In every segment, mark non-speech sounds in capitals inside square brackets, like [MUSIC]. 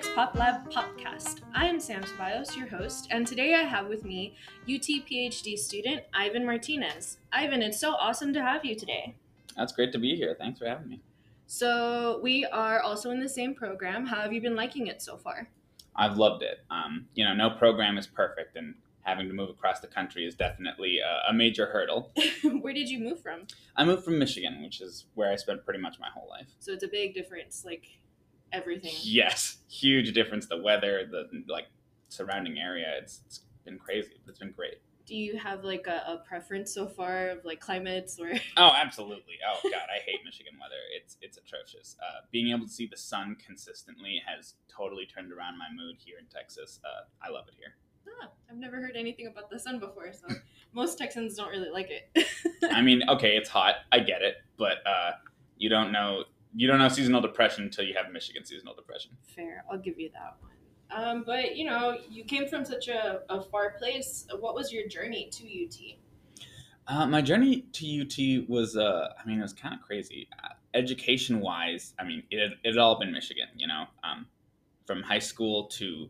Next Pop Lab podcast. I am Sam Ceballos, your host, and today I have with me UT PhD student Ivan Martinez. Ivan, it's so awesome to have you today. That's great to be here. Thanks for having me. So, we are also in the same program. How have you been liking it so far? I've loved it. Um, you know, no program is perfect, and having to move across the country is definitely a, a major hurdle. [LAUGHS] Where did you move from? I moved from Michigan, which is where I spent pretty much my whole life. So, it's a big difference, like everything. Yes, huge difference. The weather, the like surrounding area. It's, it's been crazy, but it's been great. Do you have like a, a preference so far of like climates or? [LAUGHS] Oh, absolutely. Oh God, I hate Michigan weather. It's it's atrocious. Uh, being able to see the sun consistently has totally turned around my mood here in Texas. Uh, I love it here. Ah, I've never heard anything about the sun before, so [LAUGHS] most Texans don't really like it. I mean, okay, it's hot. I get it, but uh, you don't know you don't know seasonal depression until you have Michigan seasonal depression. Fair, I'll give you that one. Um, but you know, you came from such a, a far place. What was your journey to UT? Uh, my journey to UT was, uh, I mean, it was kind of crazy. Uh, education wise, I mean, it had, it had all been Michigan, you know, um, from high school to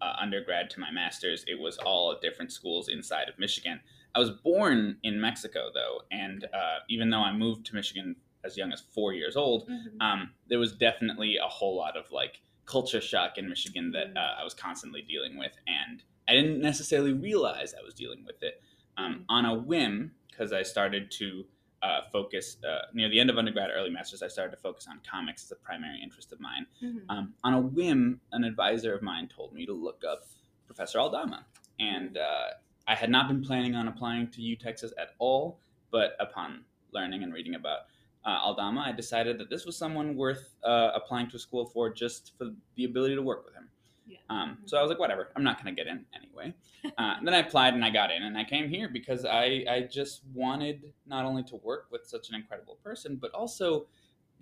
uh, undergrad to my master's, it was all different schools inside of Michigan. I was born in Mexico, though, and uh, even though I moved to Michigan as young as four years old, Mhm. um, there was definitely a whole lot of like culture shock in Michigan that uh, I was constantly dealing with, and I didn't necessarily realize I was dealing with it um, on a whim because I started to uh, focus uh, near the end of undergrad, early masters. I started to focus on comics as a primary interest of mine. Mhm. Um, on a whim, an advisor of mine told me to look up Professor Aldama, and uh, I had not been planning on applying to U Texas at all. But upon learning and reading about uh, Aldama, I decided that this was someone worth uh, applying to a school for just for the ability to work with him. Yeah. Um, so I was like, whatever, I'm not going to get in anyway. [LAUGHS] Uh, then I applied and I got in, and I came here because I, I just wanted not only to work with such an incredible person, but also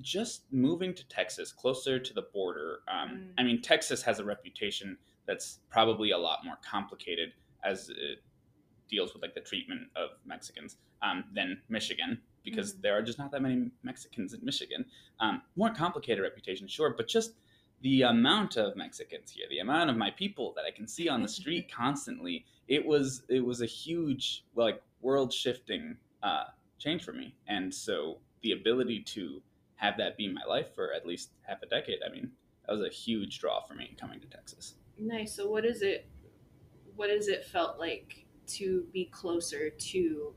just moving to Texas, closer to the border. Um, Mm. I mean, Texas has a reputation that's probably a lot more complicated as it deals with like the treatment of Mexicans um, than Michigan because Mhm. there are just not that many Mexicans in Michigan. Um, more complicated reputation, sure, but just the amount of Mexicans here, the amount of my people that I can see on the street [LAUGHS] constantly, it was it was a huge like world shifting uh, change for me, and so the ability to have that be my life for at least half a decade, I mean, that was a huge draw for me coming to Texas. Nice. So, what is it? What has it felt like to be closer to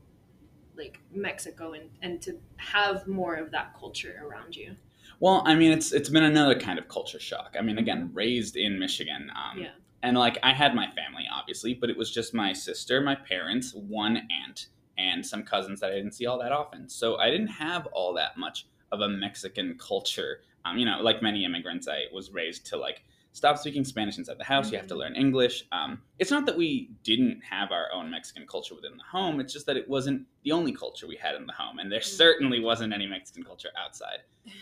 like Mexico and and to have more of that culture around you? Well, I mean, it's it's been another kind of culture shock. I mean, again, raised in Michigan, um, Yeah. and like I had my family, obviously, but it was just my sister, my parents, one aunt, and some cousins that I didn't see all that often. So I didn't have all that much of a Mexican culture. Um, you know, like many immigrants, I was raised to like stop speaking Spanish inside the house. You have to learn English. Um, it's not that we didn't have our own Mexican culture within the home. It's just that it wasn't the only culture we had in the home, and there Mhm. certainly wasn't any Mexican culture outside.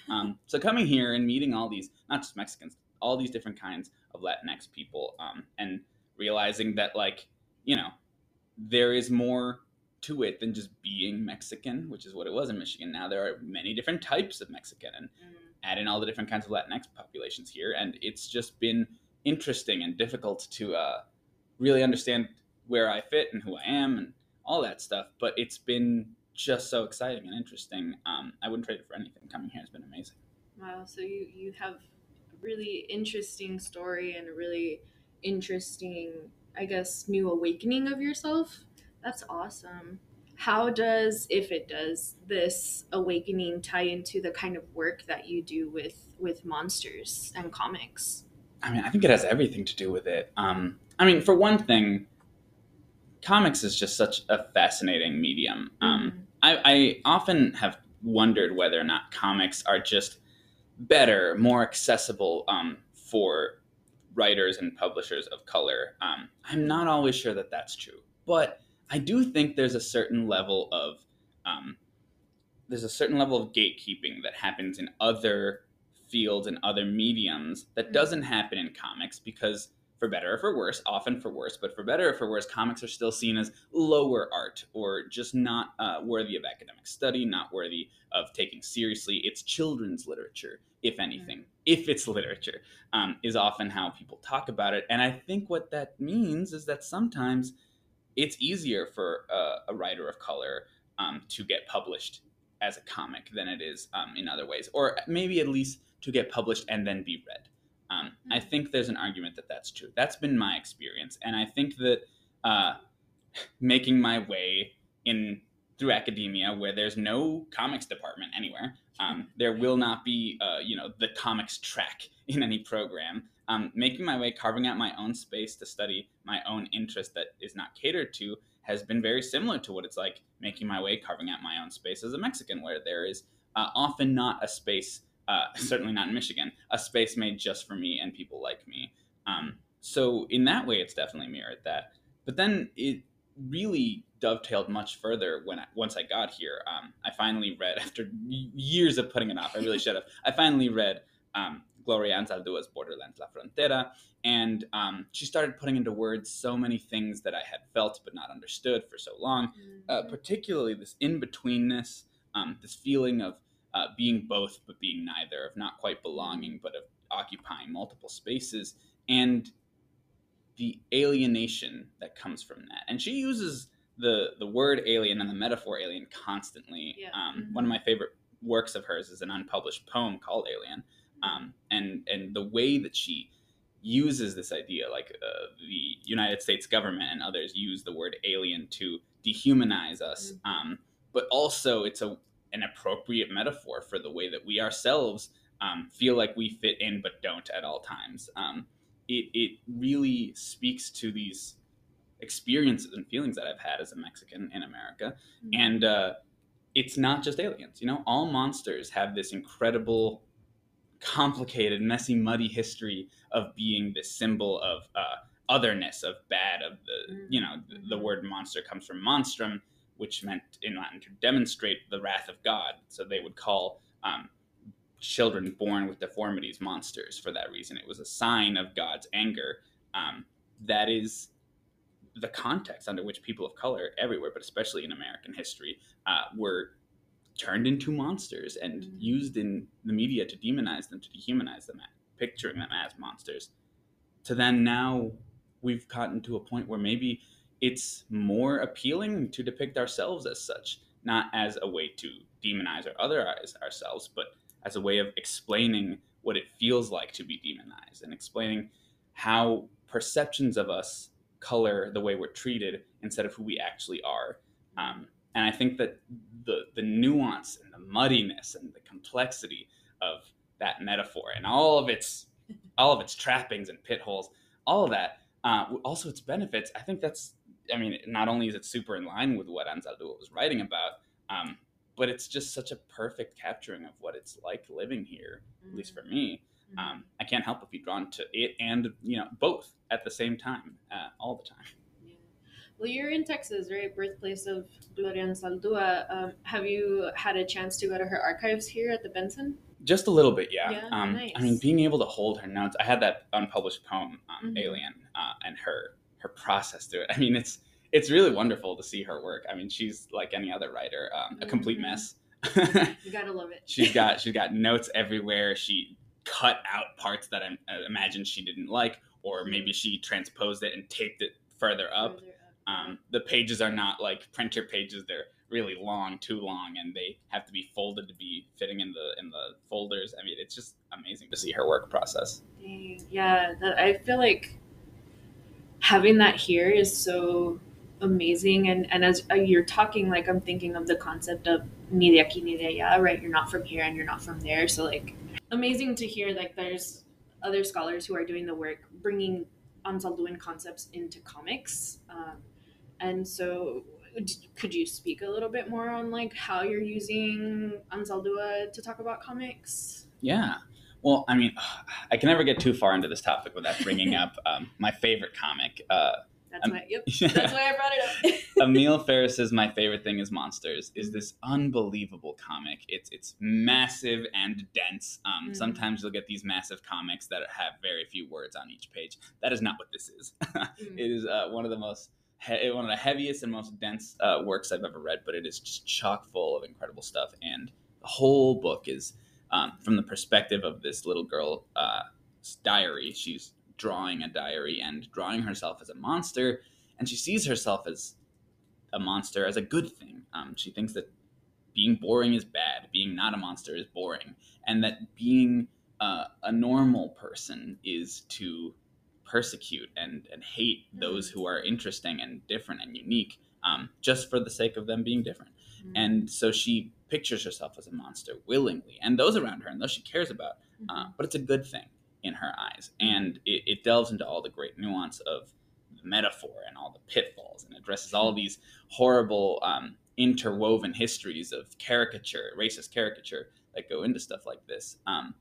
Um, so coming here and meeting all these, not just Mexicans, all these different kinds of Latinx people, um, and realizing that like, you know, there is more to it than just being Mexican, which is what it was in Michigan. Now there are many different types of Mexican, and Mm. Add in all the different kinds of Latinx populations here, and it's just been interesting and difficult to uh, really understand where I fit and who I am and all that stuff. But it's been just so exciting and interesting. Um, I wouldn't trade it for anything. Coming here has been amazing. Wow. So you you have a really interesting story and a really interesting, I guess, new awakening of yourself. That's awesome. How does, if it does, this awakening tie into the kind of work that you do with with monsters and comics? I mean, I think it has everything to do with it. Um, I mean, for one thing, comics is just such a fascinating medium. Um, I, I often have wondered whether or not comics are just better, more accessible um, for writers and publishers of color. Um, I'm not always sure that that's true, but I do think there's a certain level of um, there's a certain level of gatekeeping that happens in other fields and other mediums that Mhm. doesn't happen in comics because for better or for worse, often for worse, but for better or for worse, comics are still seen as lower art or just not uh, worthy of academic study, not worthy of taking seriously. It's children's literature, if anything, mm-hmm. if it's literature, um, is often how people talk about it. And I think what that means is that sometimes it's easier for uh, a writer of color um, to get published as a comic than it is um, in other ways, or maybe at least to get published and then be read. Um, I hmm. think there's an argument that that's true. That's been my experience, and I think that uh, [LAUGHS] making my way in through academia, where there's no comics department anywhere, um, [LAUGHS] there will not be, uh, you know, the comics track in any program. Um, making my way, carving out my own space to study my own interest that is not catered to, has been very similar to what it's like making my way, carving out my own space as a Mexican, where there is uh, often not a space uh, [LAUGHS] certainly not in Michigan, a space made just for me and people like me. Um, so in that way, it's definitely mirrored that. But then it really dovetailed much further when I, once I got here. Um, I finally read [LAUGHS] after years of putting it off. I really should have. I finally read um, Gloria Anzaldua's Borderlands La Frontera, and um, she started putting into words so many things that I had felt but not understood for so long. Uh, mm-hmm. particularly this in betweenness, um, this feeling of uh, being both but being neither, of not quite belonging but of occupying multiple spaces, and the alienation that comes from that. And she uses the the word alien and the metaphor alien constantly. Yeah. Um, mm-hmm. One of my favorite works of hers is an unpublished poem called Alien, um, and and the way that she uses this idea, like uh, the United States government and others use the word alien to dehumanize us. Mm-hmm. Um, but also, it's a an appropriate metaphor for the way that we ourselves um, feel like we fit in but don't at all times. Um, it, it really speaks to these experiences and feelings that I've had as a Mexican in America. Mm-hmm. And uh, it's not just aliens. You know, all monsters have this incredible, complicated, messy, muddy history of being this symbol of uh, otherness, of bad, of the, you know, the, the mm-hmm. word monster comes from monstrum, which meant in Latin to demonstrate the wrath of God. So they would call um, children born with deformities monsters for that reason. It was a sign of God's anger. Um, that is the context under which people of color everywhere, but especially in American history, uh, were turned into monsters and mm-hmm. used in the media to demonize them, to dehumanize them, picturing them as monsters. To then now we've gotten to a point where maybe it's more appealing to depict ourselves as such, not as a way to demonize or otherize ourselves, but as a way of explaining what it feels like to be demonized and explaining how perceptions of us color the way we're treated instead of who we actually are. Um, and I think that the the nuance and the muddiness and the complexity of that metaphor and all of its [LAUGHS] all of its trappings and pit holes, all of that, uh, also its benefits. I think that's I mean, not only is it super in line with what Anzaldúa was writing about, um, but it's just such a perfect capturing of what it's like living here, mm-hmm. at least for me. Mm-hmm. Um, I can't help but be drawn to it and you know both at the same time, uh, all the time. Well, you're in Texas, right? Birthplace of Gloria Anzaldúa. Um, have you had a chance to go to her archives here at the Benson? Just a little bit, yeah. yeah um, nice. I mean, being able to hold her notes. I had that unpublished poem, um, mm-hmm. Alien, uh, and her her process through it. I mean, it's it's really wonderful to see her work. I mean, she's like any other writer, um, a complete mm-hmm. mess. you [LAUGHS] gotta love it. she's [LAUGHS] got she's got notes everywhere. She cut out parts that I, I imagine she didn't like, or mm-hmm. maybe she transposed it and taped it further up. Further up. Um, the pages are not like printer pages; they're really long, too long, and they have to be folded to be fitting in the in the folders. I mean, it's just amazing to see her work process. Dang. Yeah, that, I feel like having that here is so amazing and and as uh, you're talking like i'm thinking of the concept of ni de aquí ni de allá right you're not from here and you're not from there so like amazing to hear like there's other scholars who are doing the work bringing Anzalduan concepts into comics um, and so could you speak a little bit more on like how you're using Anzaldúa to talk about comics yeah well i mean i can never get too far into this topic without bringing up [LAUGHS] um, my favorite comic uh, That's um, why. Yep. [LAUGHS] That's why I brought it up. [LAUGHS] Emil Ferris's "My Favorite Thing Is Monsters" is this unbelievable comic. It's it's massive and dense. Um, mm-hmm. Sometimes you'll get these massive comics that have very few words on each page. That is not what this is. mm-hmm. It is uh, one of the most he- one of the heaviest and most dense uh, works I've ever read, but it is just chock full of incredible stuff. And the whole book is um, from the perspective of this little girl uh, diary. She's drawing a diary and drawing herself as a monster, and she sees herself as a monster as a good thing. Um, she thinks that being boring is bad, being not a monster is boring, and that being uh, a normal person is to persecute and, and hate mm-hmm. those who are interesting and different and unique um, just for the sake of them being different. Mm-hmm. And so she pictures herself as a monster willingly, and those around her, and those she cares about. Uh, mm-hmm. but it's a good thing in her eyes. And it, it delves into all the great nuance of the metaphor and all the pitfalls and addresses all these horrible um, interwoven histories of caricature, racist caricature that go into stuff like this. Um,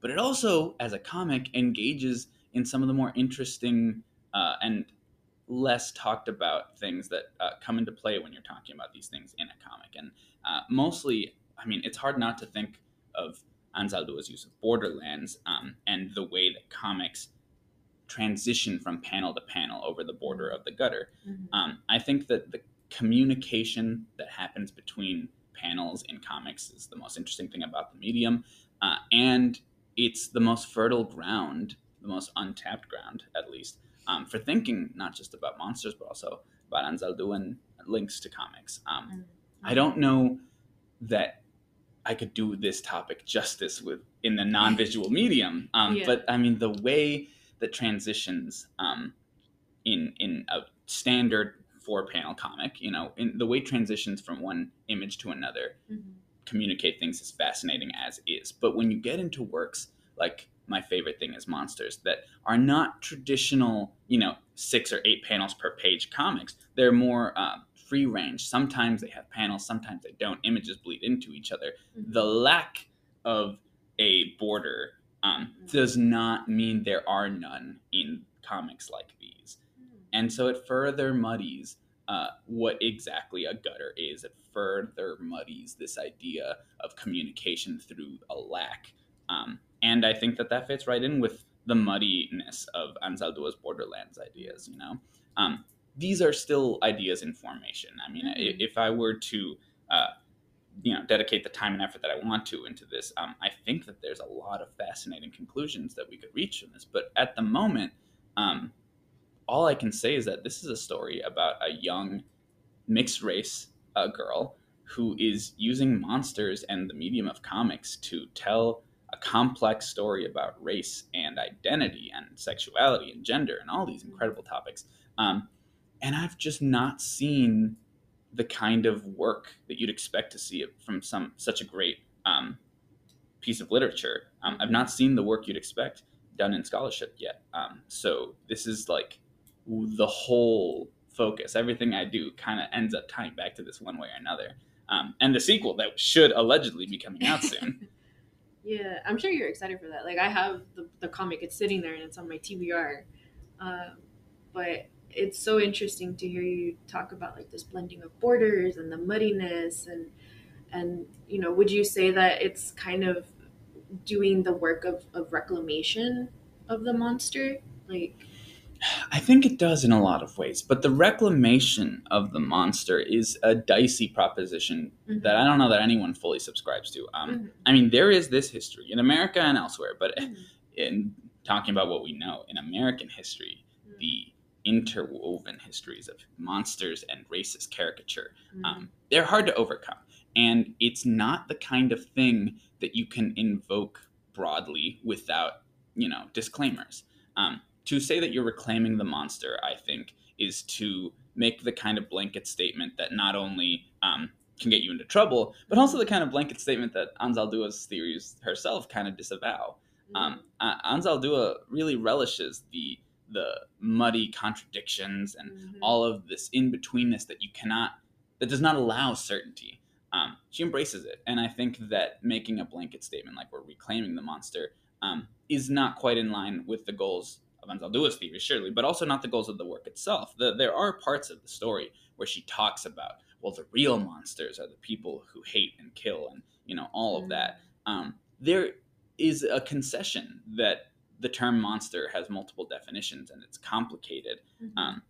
but it also, as a comic, engages in some of the more interesting uh, and less talked about things that uh, come into play when you're talking about these things in a comic. And uh, mostly, I mean, it's hard not to think of Anzaldua's use of borderlands um, and the way that comics transition from panel to panel over the border of the gutter. Mm-hmm. Um, I think that the communication that happens between panels in comics is the most interesting thing about the medium, uh, and it's the most fertile ground, the most untapped ground, at least, um, for thinking not just about monsters but also about Anzaldúa and links to comics. Um, mm-hmm. I don't know that I could do this topic justice with in the non-visual [LAUGHS] medium. Um, yeah. But I mean, the way that transitions um, in in a standard four-panel comic, you know, in the way transitions from one image to another mm-hmm. communicate things is fascinating as is. But when you get into works like my favorite thing is monsters that are not traditional, you know, six or eight panels per page comics. They're more uh, free range. Sometimes they have panels, sometimes they don't. Images bleed into each other. Mm-hmm. The lack of a border um, mm-hmm. does not mean there are none in comics like these. Mm-hmm. And so it further muddies uh, what exactly a gutter is. It further muddies this idea of communication through a lack. Um, and I think that that fits right in with the muddiness of Anzaldua's Borderlands ideas, you know? Um, these are still ideas in formation. I mean, mm-hmm. if I were to, uh, you know, dedicate the time and effort that I want to into this, um, I think that there's a lot of fascinating conclusions that we could reach from this. But at the moment, um, all I can say is that this is a story about a young mixed race uh, girl who is using monsters and the medium of comics to tell complex story about race and identity and sexuality and gender and all these incredible topics. Um, and I've just not seen the kind of work that you'd expect to see from some such a great um, piece of literature. Um, I've not seen the work you'd expect done in scholarship yet. Um, so this is like the whole focus. Everything I do kind of ends up tying back to this one way or another. Um, and the sequel that should allegedly be coming out soon. [LAUGHS] yeah, I'm sure you're excited for that. Like I have the, the comic; it's sitting there and it's on my TBR. Uh, but it's so interesting to hear you talk about like this blending of borders and the muddiness and and you know would you say that it's kind of doing the work of, of reclamation of the monster like I think it does in a lot of ways, but the reclamation of the monster is a dicey proposition mm-hmm. that I don't know that anyone fully subscribes to. Um, mm-hmm. I mean, there is this history in America and elsewhere, but mm-hmm. in talking about what we know in American history, mm. the interwoven histories of monsters and racist caricature. Mm-hmm. Um, they're hard to overcome. And it's not the kind of thing that you can invoke broadly without, you know, disclaimers. Um, to say that you're reclaiming the monster, I think, is to make the kind of blanket statement that not only um, can get you into trouble, but also the kind of blanket statement that Anzaldua's theories herself kind of disavow. Mm-hmm. Um, Anzaldua really relishes the the muddy contradictions and mm-hmm. all of this in betweenness that you cannot that does not allow certainty um, she embraces it and i think that making a blanket statement like we're reclaiming the monster um, is not quite in line with the goals of Anzaldua's theory, surely, but also not the goals of the work itself. The, there are parts of the story where she talks about, well, the real monsters are the people who hate and kill and, you know, all of that. Mm. Um, there is a concession that the term monster has multiple definitions and it's complicated. Mm-hmm. Um,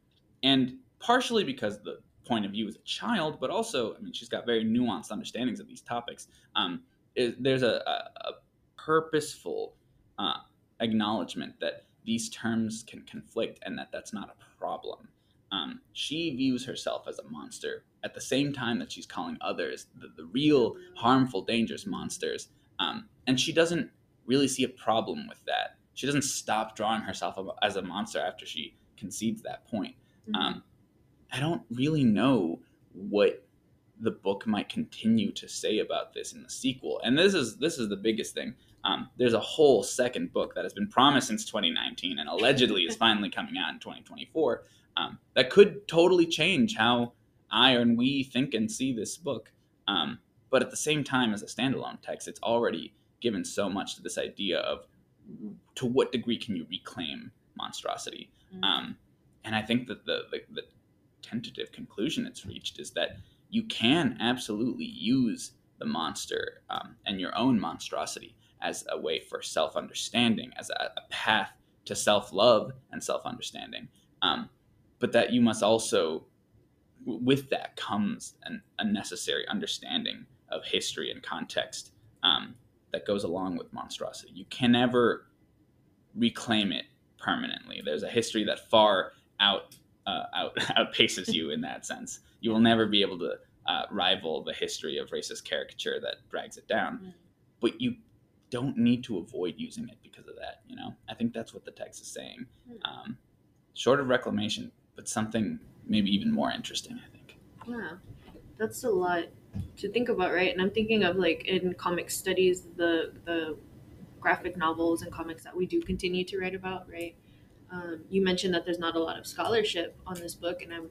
and partially because the point of view as a child, but also, I mean, she's got very nuanced understandings of these topics. Um, is, there's a, a, a purposeful uh, acknowledgement that these terms can conflict and that that's not a problem. Um, she views herself as a monster at the same time that she's calling others the, the real harmful, dangerous monsters. Um, and she doesn't really see a problem with that. She doesn't stop drawing herself as a monster after she concedes that point. Mm-hmm. Um, I don't really know what the book might continue to say about this in the sequel. And this is this is the biggest thing. Um, there's a whole second book that has been promised since 2019 and allegedly is finally coming out in 2024 um, that could totally change how I and we think and see this book. Um, but at the same time, as a standalone text, it's already given so much to this idea of to what degree can you reclaim monstrosity. Mm-hmm. Um, and I think that the, the, the tentative conclusion it's reached is that you can absolutely use the monster um, and your own monstrosity as a way for self understanding, as a, a, path to self love and self understanding. Um, but that you must also, with that comes an, a necessary understanding of history and context um, that goes along with monstrosity. You can never reclaim it permanently. There's a history that far out uh, out [LAUGHS] outpaces you in that sense. You will never be able to uh, rival the history of racist caricature that drags it down. Mm. But you don't need to avoid using it because of that. You know, I think that's what the text is saying. Mm. Um, short of reclamation, but something maybe even more interesting. I think. Yeah, that's a lot to think about, right? And I'm thinking of like in comic studies, the the graphic novels and comics that we do continue to write about, right? Um, you mentioned that there's not a lot of scholarship on this book, and I'm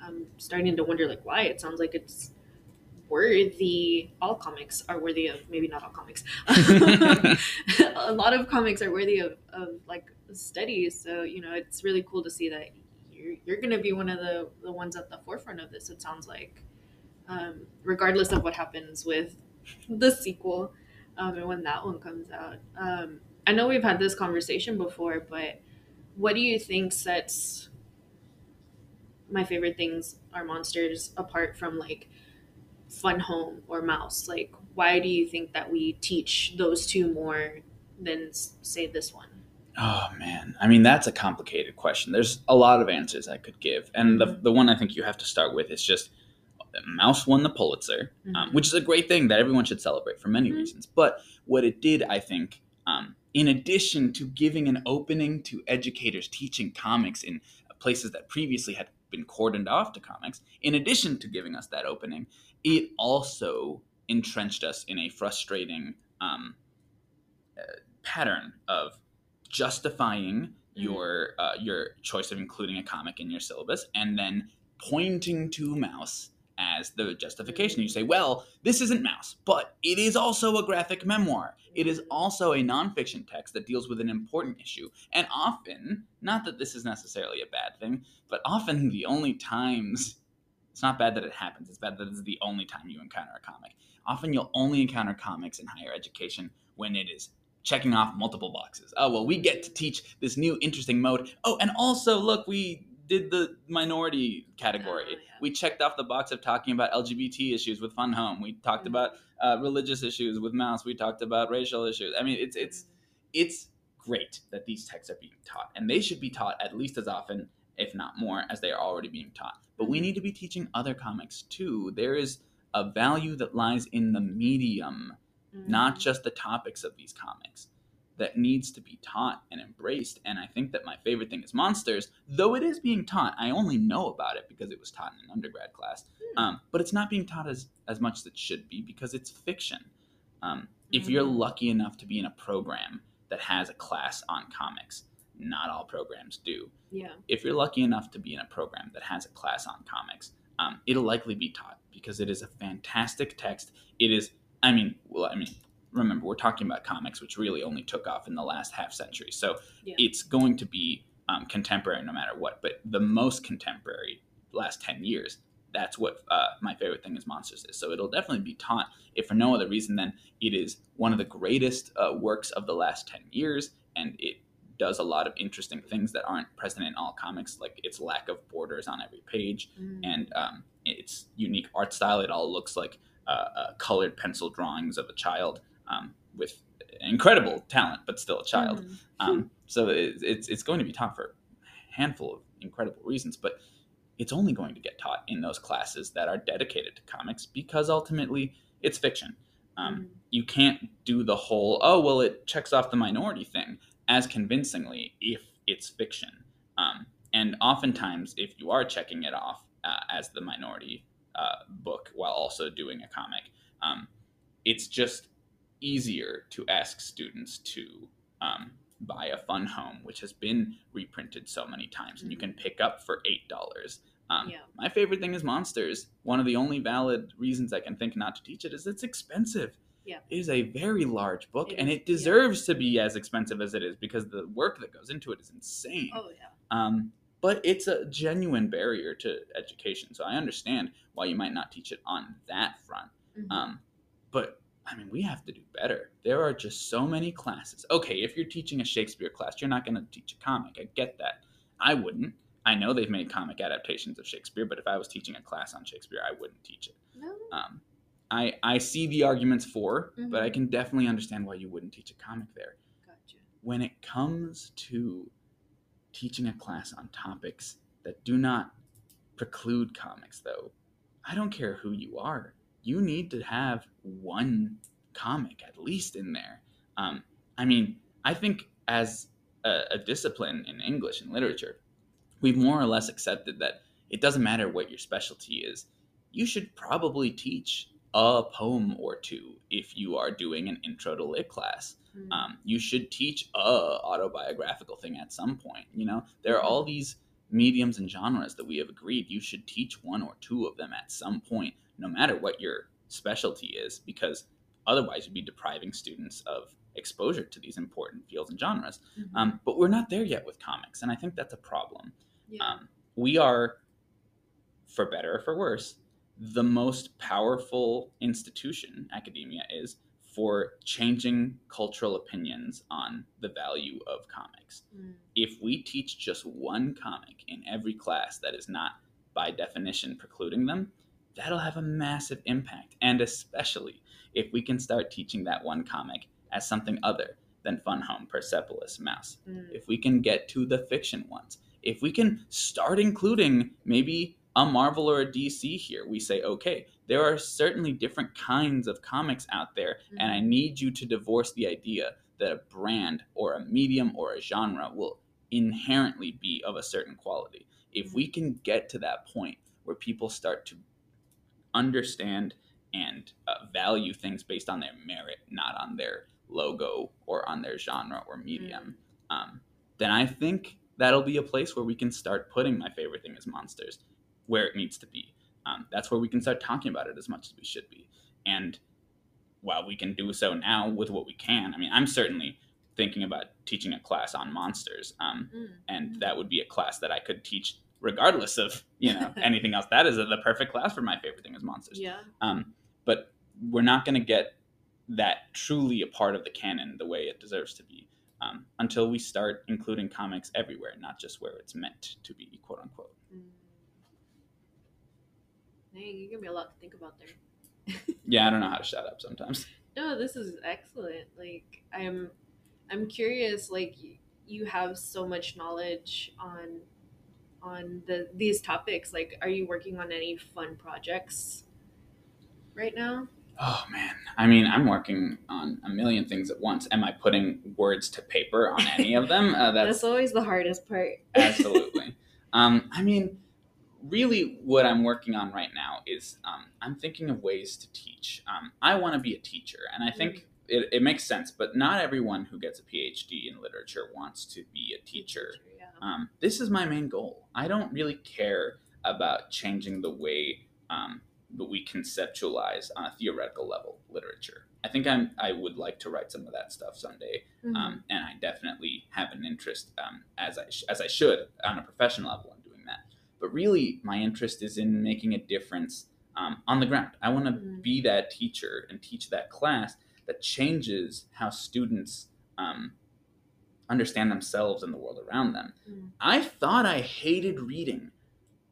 I'm starting to wonder like why. It sounds like it's worthy. All comics are worthy of maybe not all comics. [LAUGHS] [LAUGHS] a lot of comics are worthy of, of like studies. So you know it's really cool to see that you're you're gonna be one of the the ones at the forefront of this. It sounds like, um, regardless of what happens with the sequel, um, and when that one comes out. Um, I know we've had this conversation before, but what do you think sets my favorite things are monsters apart from like fun home or Maus like why do you think that we teach those two more than say this one oh man i mean that's a complicated question there's a lot of answers i could give and the, mm-hmm. the one i think you have to start with is just Maus won the pulitzer um, mm-hmm. um, which is a great thing that everyone should celebrate for many mm-hmm. reasons but what it did i think um, in addition to giving an opening to educators teaching comics in places that previously had been cordoned off to comics, in addition to giving us that opening, it also entrenched us in a frustrating um, uh, pattern of justifying mm-hmm. your uh, your choice of including a comic in your syllabus and then pointing to Maus as the justification. You say, well, this isn't Maus, but it is also a graphic memoir. It is also a nonfiction text that deals with an important issue. And often, not that this is necessarily a bad thing, but often the only times, it's not bad that it happens, it's bad that it's the only time you encounter a comic. Often you'll only encounter comics in higher education when it is checking off multiple boxes. Oh, well, we get to teach this new interesting mode. Oh, and also, look, we did the minority category. Oh, yeah. We checked off the box of talking about LGBT issues with Fun Home. We talked mm-hmm. about uh, religious issues with Maus. We talked about racial issues. I mean, it's it's it's great that these texts are being taught, and they should be taught at least as often, if not more, as they are already being taught. But we mm-hmm. need to be teaching other comics too. There is a value that lies in the medium, mm-hmm. not just the topics of these comics that needs to be taught and embraced. And I think that my favorite thing is monsters, though it is being taught. I only know about it because it was taught in an undergrad class, hmm. um, but it's not being taught as as much as it should be because it's fiction. Um, if you're mm. lucky enough to be in a program that has a class on comics, not all programs do. Yeah. If you're lucky enough to be in a program that has a class on comics, um, it'll likely be taught because it is a fantastic text. It is, I mean, well, I mean, remember we're talking about comics which really only took off in the last half century so yeah. it's going to be um, contemporary no matter what, but the most contemporary last 10 years. That's what uh, my favorite thing is Monsters is. So it'll definitely be taught, if for no other reason than it is one of the greatest uh, works of the last 10 years, and it does a lot of interesting things that aren't present in all comics, like its lack of borders on every page mm. and um, its unique art style. It all looks like uh, uh, colored pencil drawings of a child um, with incredible talent, but still a child. Mm. Um, so it, it's it's going to be taught for a handful of incredible reasons, but it's only going to get taught in those classes that are dedicated to comics because ultimately it's fiction. Um, mm. You can't do the whole oh well it checks off the minority thing as convincingly if it's fiction. Um, and oftentimes, if you are checking it off uh, as the minority uh, book while also doing a comic, um, it's just easier to ask students to um, buy a fun home, which has been reprinted so many times, and you can pick up for eight dollars. Um, yeah. My favorite thing is monsters. One of the only valid reasons I can think not to teach it is it's expensive. Yeah. Is a very large book, it and is, it deserves yeah. to be as expensive as it is because the work that goes into it is insane. Oh yeah. Um, but it's a genuine barrier to education, so I understand why you might not teach it on that front. Mm-hmm. Um, but I mean, we have to do better. There are just so many classes. Okay, if you're teaching a Shakespeare class, you're not going to teach a comic. I get that. I wouldn't. I know they've made comic adaptations of Shakespeare, but if I was teaching a class on Shakespeare, I wouldn't teach it. No. Um, I I see the arguments for, mm-hmm. but I mm-hmm. can definitely understand why you wouldn't teach a comic there. Gotcha. When it comes to teaching a class on topics that do not preclude comics, though, I don't care who you are. You need to have one comic at least in there. Um, I mean, I think as a, a discipline in English and literature, we've more or less accepted that it doesn't matter what your specialty is. You should probably teach a poem or two if you are doing an intro to lit class. Mm-hmm. Um, you should teach a autobiographical thing at some point. You know, there are all these mediums and genres that we have agreed you should teach one or two of them at some point, no matter what your specialty is, because otherwise you'd be depriving students of exposure to these important fields and genres. Mm-hmm. Um, but we're not there yet with comics, and I think that's a problem. Yeah. Um, we are, for better or for worse, the most powerful institution academia is for changing cultural opinions on the value of comics. Mm. If we teach just one comic in every class that is not by definition precluding them, that'll have a massive impact. And especially if we can start teaching that one comic as something other than Fun Home, Persepolis, Maus. Mm. If we can get to the fiction ones, if we can start including maybe a Marvel or a DC here. We say, okay, there are certainly different kinds of comics out there, mm-hmm. and I mm-hmm. need you to divorce the idea that a brand or a medium or a genre will inherently be of a certain quality. If mm-hmm. we can get to that point where people start to understand and uh, value things based on their merit, not on their logo or on their genre or medium, mm-hmm. um, then I think that'll be a place where we can start putting my favorite thing as monsters where it needs to be. Um, that's where we can start talking about it as much as we should be. And while we can do so now with what we can, I mean, I'm certainly thinking about teaching a class on monsters, um, mm. and that would be a class that I could teach regardless of you know [LAUGHS] anything else. That is a, the perfect class for my favorite thing is monsters. Yeah. Um, but we're not going to get that truly a part of the canon the way it deserves to be um, until we start including comics everywhere, not just where it's meant to be, quote unquote. Mm. Dang, you give me a lot to think about there. [LAUGHS] yeah, I don't know how to shut up sometimes. No, this is excellent. Like I'm, I'm curious. Like you have so much knowledge on, on the these topics. Like, are you working on any fun projects right now? Oh man, I mean, I'm working on a million things at once. Am I putting words to paper on any of them? Uh, [LAUGHS] that's, that's always the hardest part. [LAUGHS] absolutely. Um, I mean, really what I'm working on right now is um, I'm thinking of ways to teach. Um, I want to be a teacher, and I think mm. it, it, makes sense, but not everyone who gets a PhD in literature wants to be a teacher. Um, this is my main goal. I don't really care about changing the way um, that we conceptualize on a theoretical level literature. I think I'm I would like to write some of that stuff someday, mm-hmm. Um, and I definitely have an interest um, as I sh- as I should on a professional level in doing that. But really, my interest is in making a difference um, on the ground. I want to Mm. be that teacher and teach that class that changes how students um, understand themselves and the world around them. Mm. I thought I hated reading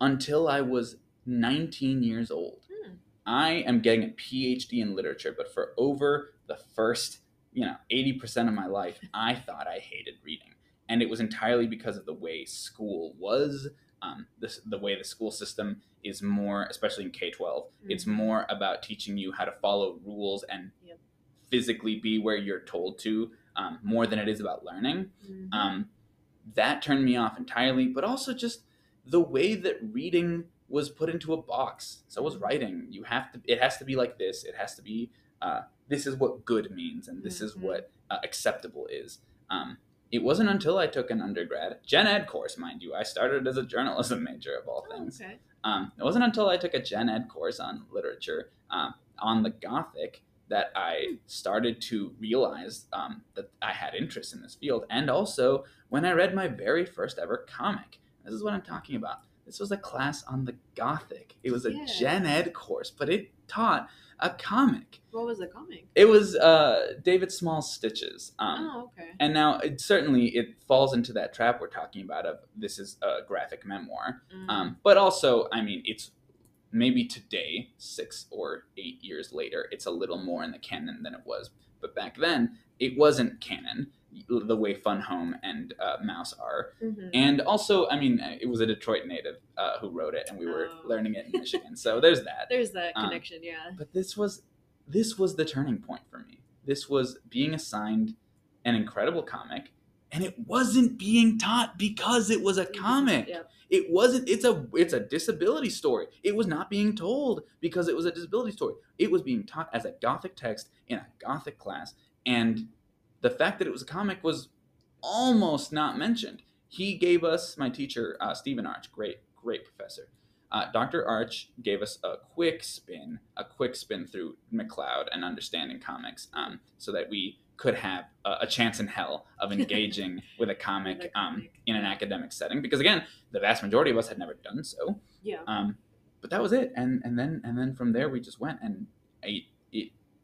until I was 19 years old. Hmm. I am getting a PhD in literature, but for over the first, you know, 80% of my life, [LAUGHS] I thought I hated reading. And it was entirely because of the way school was, um, this, the way the school system is more, especially in K 12, it's Mhm. more about teaching you how to follow rules and Yep. physically be where you're told to, um, more than it is about learning Mhm. um, that turned me off entirely but also just the way that reading was put into a box so was writing you have to it has to be like this it has to be uh, this is what good means and this is Mhm. what uh, acceptable is um, it wasn't until i took an undergrad gen ed course mind you i started as a journalism major of all Oh, things okay. um, it wasn't until I took a gen ed course on literature um, on the Gothic that I started to realize um, that I had interest in this field. And also when I read my very first ever comic. This is what I'm talking about. This was a class on the Gothic. It was a Yeah. gen ed course, but it taught a comic. What was the comic? It was uh, David Small's Stitches. Um, oh, okay. and now, it, certainly, it falls into that trap we're talking about of this is a graphic memoir. Mm. Um, but also, I mean, it's maybe today, six or eight years later, it's a little more in the canon than it was. But back then, it wasn't canon the way Fun Home and uh, Maus are. Mhm. And also, I mean, it was a Detroit native uh, who wrote it, and we were Oh. learning it in [LAUGHS] Michigan. So there's that. There's that um, connection, yeah. But this was this was the turning point for me. This was being assigned an incredible comic, and it wasn't being taught because it was a comic. Yeah. It wasn't. It's a. It's a disability story. It was not being told because it was a disability story. It was being taught as a gothic text in a gothic class, and the fact that it was a comic was almost not mentioned. He gave us my teacher uh, Stephen Arch, great, great professor. Uh, Dr. Arch gave us a quick spin, a quick spin through McCloud and understanding comics, um, so that we could have a, a chance in hell of [LAUGHS] engaging with a comic, um, in an academic setting. Because again, the vast majority of us had never done so. Yeah. Um, but that was it, and and then and then from there we just went, and it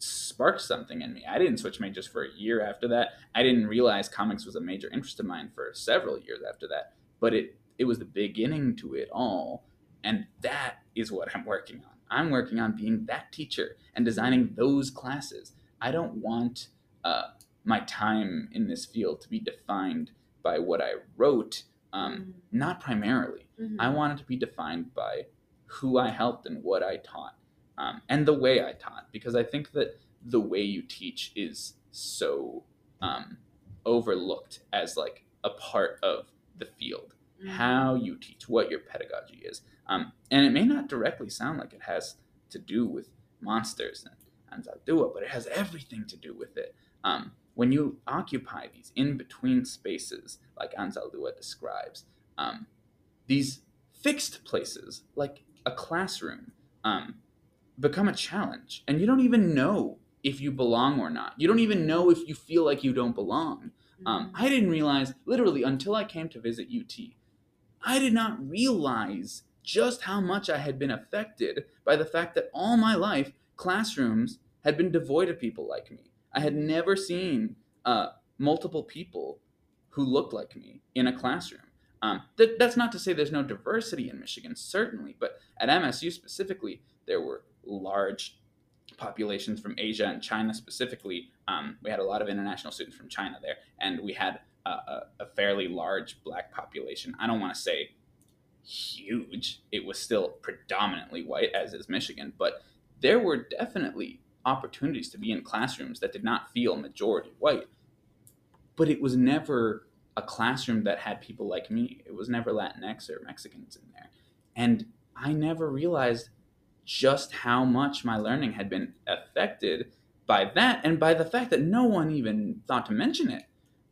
sparked something in me. I didn't switch majors for a year after that. I didn't realize comics was a major interest of mine for several years after that. But it it was the beginning to it all, and that is what I'm working on. I'm working on being that teacher and designing those classes. I don't want uh, my time in this field to be defined by what I wrote, um, not primarily. Mhm. I want it to be defined by who I helped and what I taught, um, and the way I taught, because I think that the way you teach is so um, overlooked as like a part of the field. Mhm. How you teach, what your pedagogy is, um, and it may not directly sound like it has to do with monsters and Anzaldúa, but it has everything to do with it. Um, when you occupy these in between spaces, like Anzaldúa describes, um, these fixed places, like a classroom, um, become a challenge. And you don't even know if you belong or not. You don't even know if you feel like you don't belong. Um, Mhm. I didn't realize, literally, until I came to visit UT, I did not realize just how much I had been affected by the fact that all my life, classrooms had been devoid of people like me. I had never seen uh, multiple people who looked like me in a classroom. Um, that, that's not to say there's no diversity in Michigan, certainly, but at MSU specifically, there were large populations from Asia and China specifically. Um, we had a lot of international students from China there, and we had a, a, a fairly large black population. I don't want to say huge, it was still predominantly white, as is Michigan, but there were definitely opportunities to be in classrooms that did not feel majority white. But it was never a classroom that had people like me. It was never Latinx or Mexicans in there. And I never realized just how much my learning had been affected by that and by the fact that no one even thought to mention it,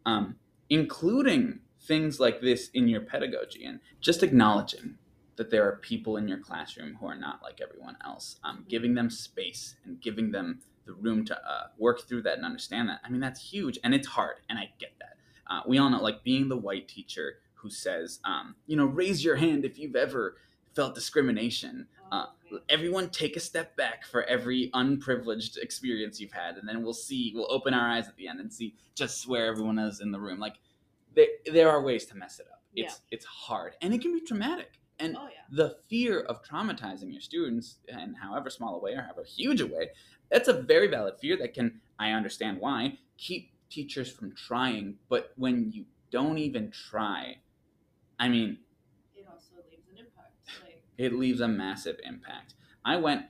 um, including things like this in your pedagogy and just acknowledging that there are people in your classroom who are not like everyone else, um, giving them space and giving them the room to uh, work through that and understand that. I mean, that's huge and it's hard, and I get that. Uh, we all know, like being the white teacher who says, um, you know, raise your hand if you've ever felt discrimination. Uh, everyone take a step back for every unprivileged experience you've had, and then we'll see, we'll open our eyes at the end and see just where everyone is in the room. Like, there, there are ways to mess it up. It's, yeah. it's hard, and it can be traumatic. And oh, yeah. the fear of traumatizing your students in however small a way or however huge a way, that's a very valid fear that can, I understand why, keep teachers from trying. But when you don't even try, I mean, it also leaves an impact. Like... It leaves a massive impact. I went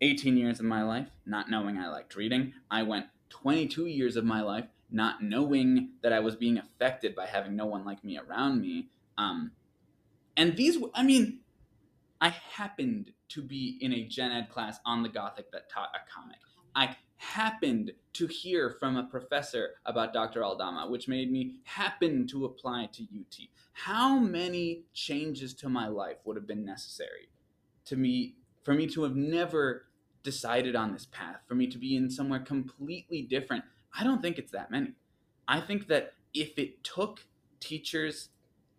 18 years of my life not knowing I liked reading. I went 22 years of my life not knowing that I was being affected by having no one like me around me. Um, and these, I mean, I happened to be in a gen ed class on the Gothic that taught a comic. I happened to hear from a professor about Dr. Aldama, which made me happen to apply to UT. How many changes to my life would have been necessary to me for me to have never decided on this path, for me to be in somewhere completely different? I don't think it's that many. I think that if it took teachers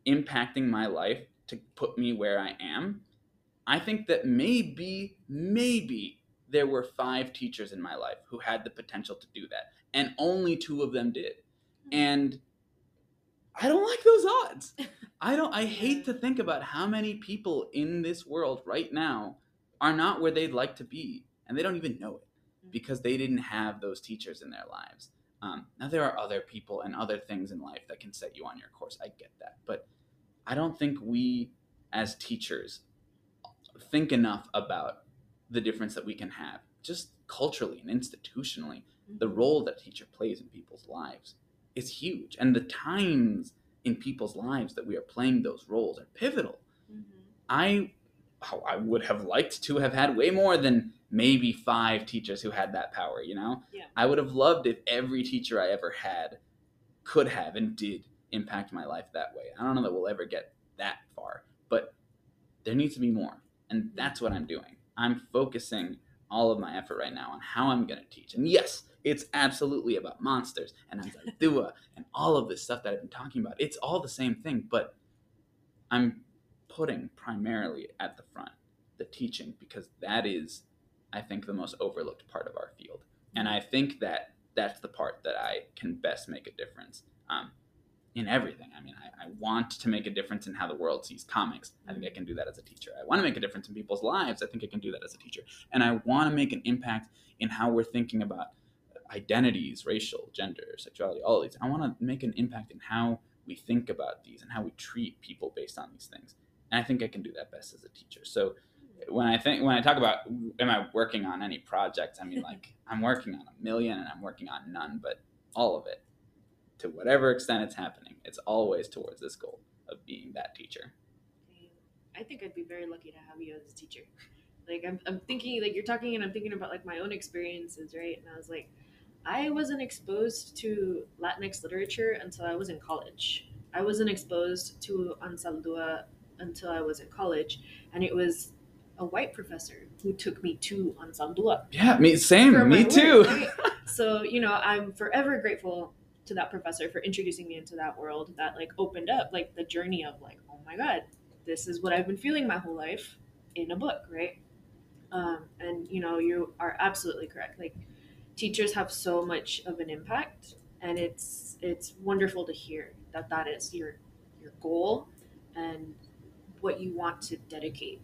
impacting my life to put me where I am, I think that maybe, maybe there were five teachers in my life who had the potential to do that, and only two of them did. Hmm. And I don't like those odds. [LAUGHS] I don't I hate to think about how many people in this world right now are not where they'd like to be and they don't even know it hmm. because they didn't have those teachers in their lives. Um, now there are other people and other things in life that can set you on your course. I get that, but I don't think we as teachers think enough about the difference that we can have just culturally and institutionally. The mm-hmm. role that a teacher plays in people's lives is huge, and the times in people's lives that we are playing those roles are pivotal. Mm-hmm. I I would have liked to have had way more than maybe five teachers who had that power, you know? Yeah. I would have loved if every teacher I ever had could have and did impact my life that way. I don't know that we'll ever get that far, but there needs to be more. And that's what I'm doing. I'm focusing all of my effort right now on how I'm going to teach. And yes, it's absolutely about monsters and [LAUGHS] Anzaldúa and all of this stuff that I've been talking about. It's all the same thing, but I'm putting primarily at the front the teaching because that is, I think, the most overlooked part of our field. And I think that that's the part that I can best make a difference. Um, in everything. I mean, I, I, want to make a difference in how the world sees comics. I think I can do that as a teacher. I want to make a difference in people's lives. I think I can do that as a teacher. And I want to make an impact in how we're thinking about identities, racial, gender, sexuality, all of these. I want to make an impact in how we think about these and how we treat people based on these things. And I think I can do that best as a teacher. So when I think when I talk about am I working on any projects, I mean [LAUGHS] like I'm working on a million and I'm working on none, but all of it to whatever extent it's happening, it's always towards this goal of being that teacher. I think I'd be very lucky to have you as a teacher. Like I'm, I'm thinking like you're talking and I'm thinking about like my own experiences, right? And I was like, I wasn't exposed to Latinx literature until I was in college. I wasn't exposed to Anzaldúa until I was in college, and it was a white professor who took me to Anzaldúa. Yeah, me same, me too. right? [LAUGHS] So you know, I'm forever grateful to that professor for introducing me into that world that like opened up like the journey of like oh my god this is what i've been feeling my whole life in a book right? Um, and you know you are absolutely correct. Like teachers have so much of an impact and it's it's wonderful to hear that that is your your goal and what you want to dedicate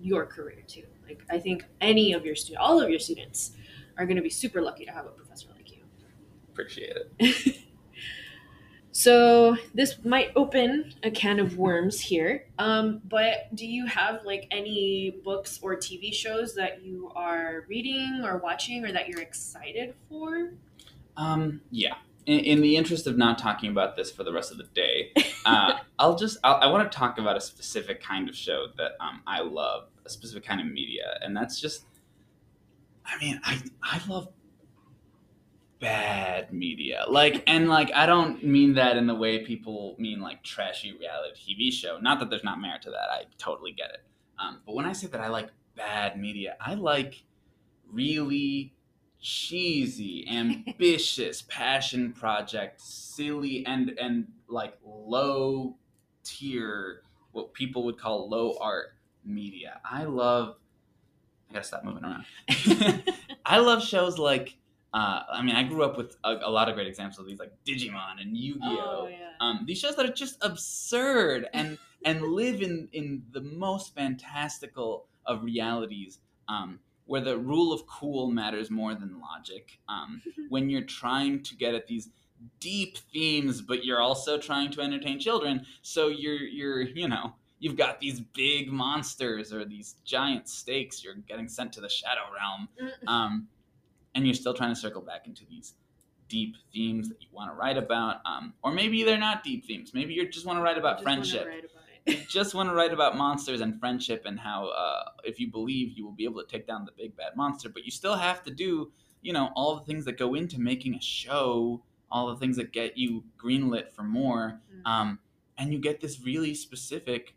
your career to. Like i think any of your students all of your students are going to be super lucky to have a appreciate it. [LAUGHS] so this might open a can of worms here. Um, but do you have like any books or TV shows that you are reading or watching or that you're excited for? Um, yeah. In, in the interest of not talking about this for the rest of the day, [LAUGHS] uh, I'll just I'll, i want to talk about a specific kind of show that um, I love, a specific kind of media, and that's just. I mean, I I love bad media. Like, and like, I don't mean that in the way people mean like trashy reality TV show. Not that there's not merit to that. I totally get it. Um, but when I say that I like bad media, I like really cheesy, ambitious [LAUGHS] passion project, silly and and like low tier, what people would call low art media. I love. I gotta stop moving around. [LAUGHS] I love shows like. Uh, I mean, I grew up with a, a, lot of great examples of these, like Digimon and Yu-Gi-Oh. Oh, yeah. um, these shows that are just absurd and and live in in the most fantastical of realities. Um, where the rule of cool matters more than logic. Um, [LAUGHS] when you're trying to get at these deep themes, but you're also trying to entertain children, so you're you're you know you've got these big monsters or these giant stakes. You're getting sent to the shadow realm, um, and you're still trying to circle back into these deep themes that you want to write about, um, or maybe they're not deep themes. Maybe you just want to write about friendship you just want to write about monsters and friendship and how uh, if you believe you will be able to take down the big bad monster but you still have to do you know all the things that go into making a show all the things that get you greenlit for more mm-hmm. um, and you get this really specific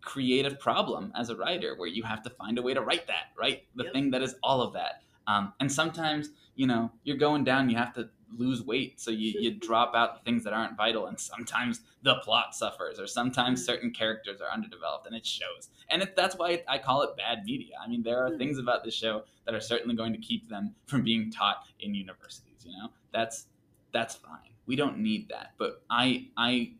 creative problem as a writer where you have to find a way to write that right the yep. thing that is all of that um, and sometimes you know you're going down you have to lose weight. So you, you [LAUGHS] drop out the things that aren't vital and sometimes the plot suffers or sometimes mm. certain characters are underdeveloped and it shows. And it, that's why i call it bad media. I mean there are mm. things about this show that are certainly going to keep them from being taught in universities you know? That's that's fine. We don't need that. But i i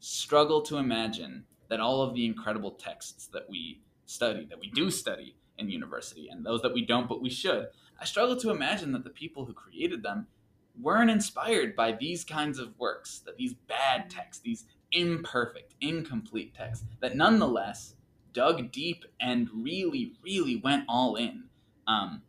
struggle to imagine that all of the incredible texts that we study that we do study in university and those that we don't but we should i struggle to imagine that the people who created them weren't inspired by these kinds of works, that these bad texts, these imperfect, incomplete texts, that nonetheless dug deep and really, really went all in. Um,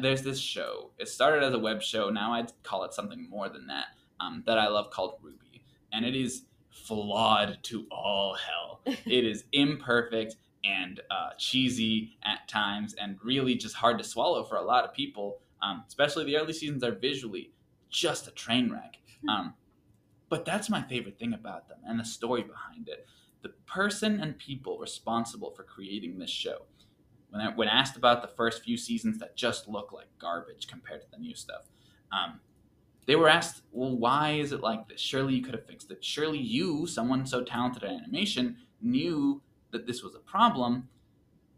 there's this show. It started as a web show. Now I'd call it something more than that. Um, that I love called RWBY, and it is flawed to all hell. [LAUGHS] it is imperfect and uh, cheesy at times, and really just hard to swallow for a lot of people. Um, especially the early seasons are visually just a train wreck. Hmm. Um, but that's my favorite thing about them and the story behind it. The person and people responsible for creating this show. When, I, when asked about the first few seasons that just look like garbage compared to the new stuff, um, they were asked, well, why is it like this? Surely you could have fixed it. Surely you, someone so talented at animation, knew that this was a problem.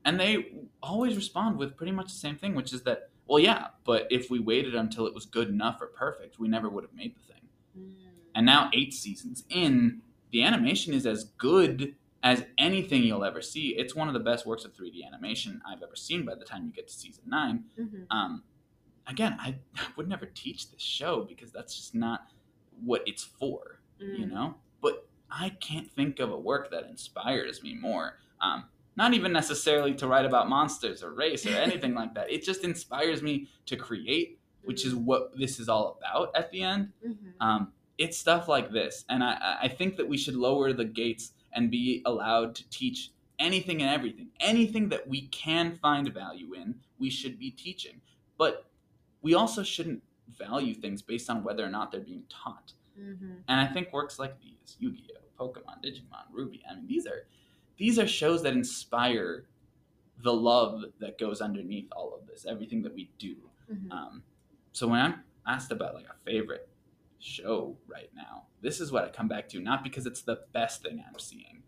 And they always respond with pretty much the same thing, which is that well, yeah, but if we waited until it was good enough or perfect, we never would have made the thing. Mm. And now, eight seasons in, the animation is as good as anything you'll ever see. It's one of the best works of 3D animation I've ever seen by the time you get to season 9 mm-hmm. um, again, I, I, would never teach this show because that's just not what it's for, mm. you know? I can't think of a work that inspires me more. Um, not even necessarily to write about monsters or race or anything like that. It just inspires me to create, which is what this is all about at the end. Mm-hmm. Um, it's stuff like this. And I, I think that we should lower the gates and be allowed to teach anything and everything. Anything that we can find value in, we should be teaching. But we also shouldn't value things based on whether or not they're being taught. Mm-hmm. And I think works like these, Yu-Gi-Oh, Pokemon, Digimon, RWBY, I mean, these are these are shows that inspire the love that goes underneath all of this, everything that we do. Mm-hmm. Um, so when I'm asked about like a favorite show right now, this is what I come back to, not because it's the best thing I'm seeing,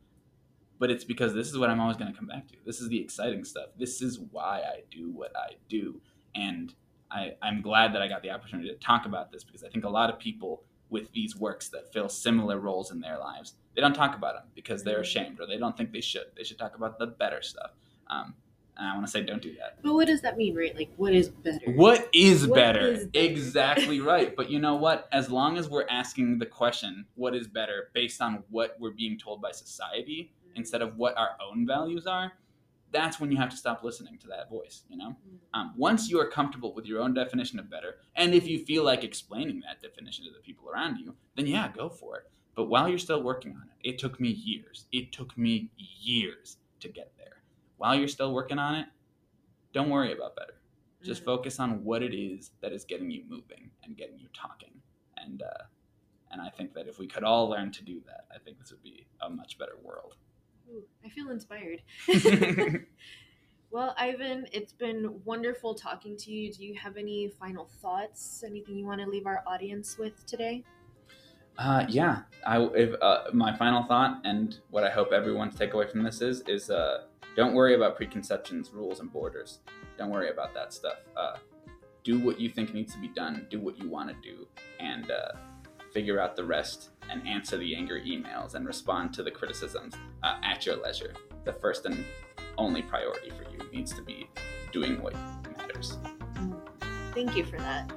but it's because this is what I'm always going to come back to. This is the exciting stuff. This is why I do what I do. And I, I'm glad that I got the opportunity to talk about this because I think a lot of people with these works that fill similar roles in their lives. They don't talk about them because they're mm-hmm. ashamed or they don't think they should. They should talk about the better stuff. Um, and I want to say, don't do that. But what does that mean, right? Like, what is better? What is, what better? is better? Exactly [LAUGHS] right. But you know what? As long as we're asking the question, what is better, based on what we're being told by society mm-hmm. instead of what our own values are, that's when you have to stop listening to that voice you know mm. um, once you are comfortable with your own definition of better and if you feel like explaining that definition to the people around you then yeah go for it. But while you're still working on it it took me years. It took me years to get there. While you're still working on it don't worry about better. Just mm. focus on what it is that is getting you moving and getting you talking. And uh, and i think that if we could all learn to do that i think this would be a much better world. Ooh, I feel inspired. [LAUGHS] [LAUGHS] Well, Ivan, it's been wonderful talking to you. Do you have any final thoughts? Anything you want to leave our audience with today? Uh, yeah, I, if, uh, my final thought and what I hope everyone to take away from this is is uh, don't worry about preconceptions, rules, and borders. Don't worry about that stuff. Uh, do what you think needs to be done. Do what you want to do, and uh, figure out the rest. And answer the angry emails and respond to the criticisms uh, at your leisure. The first and only priority for you needs to be doing what matters. Thank you for that.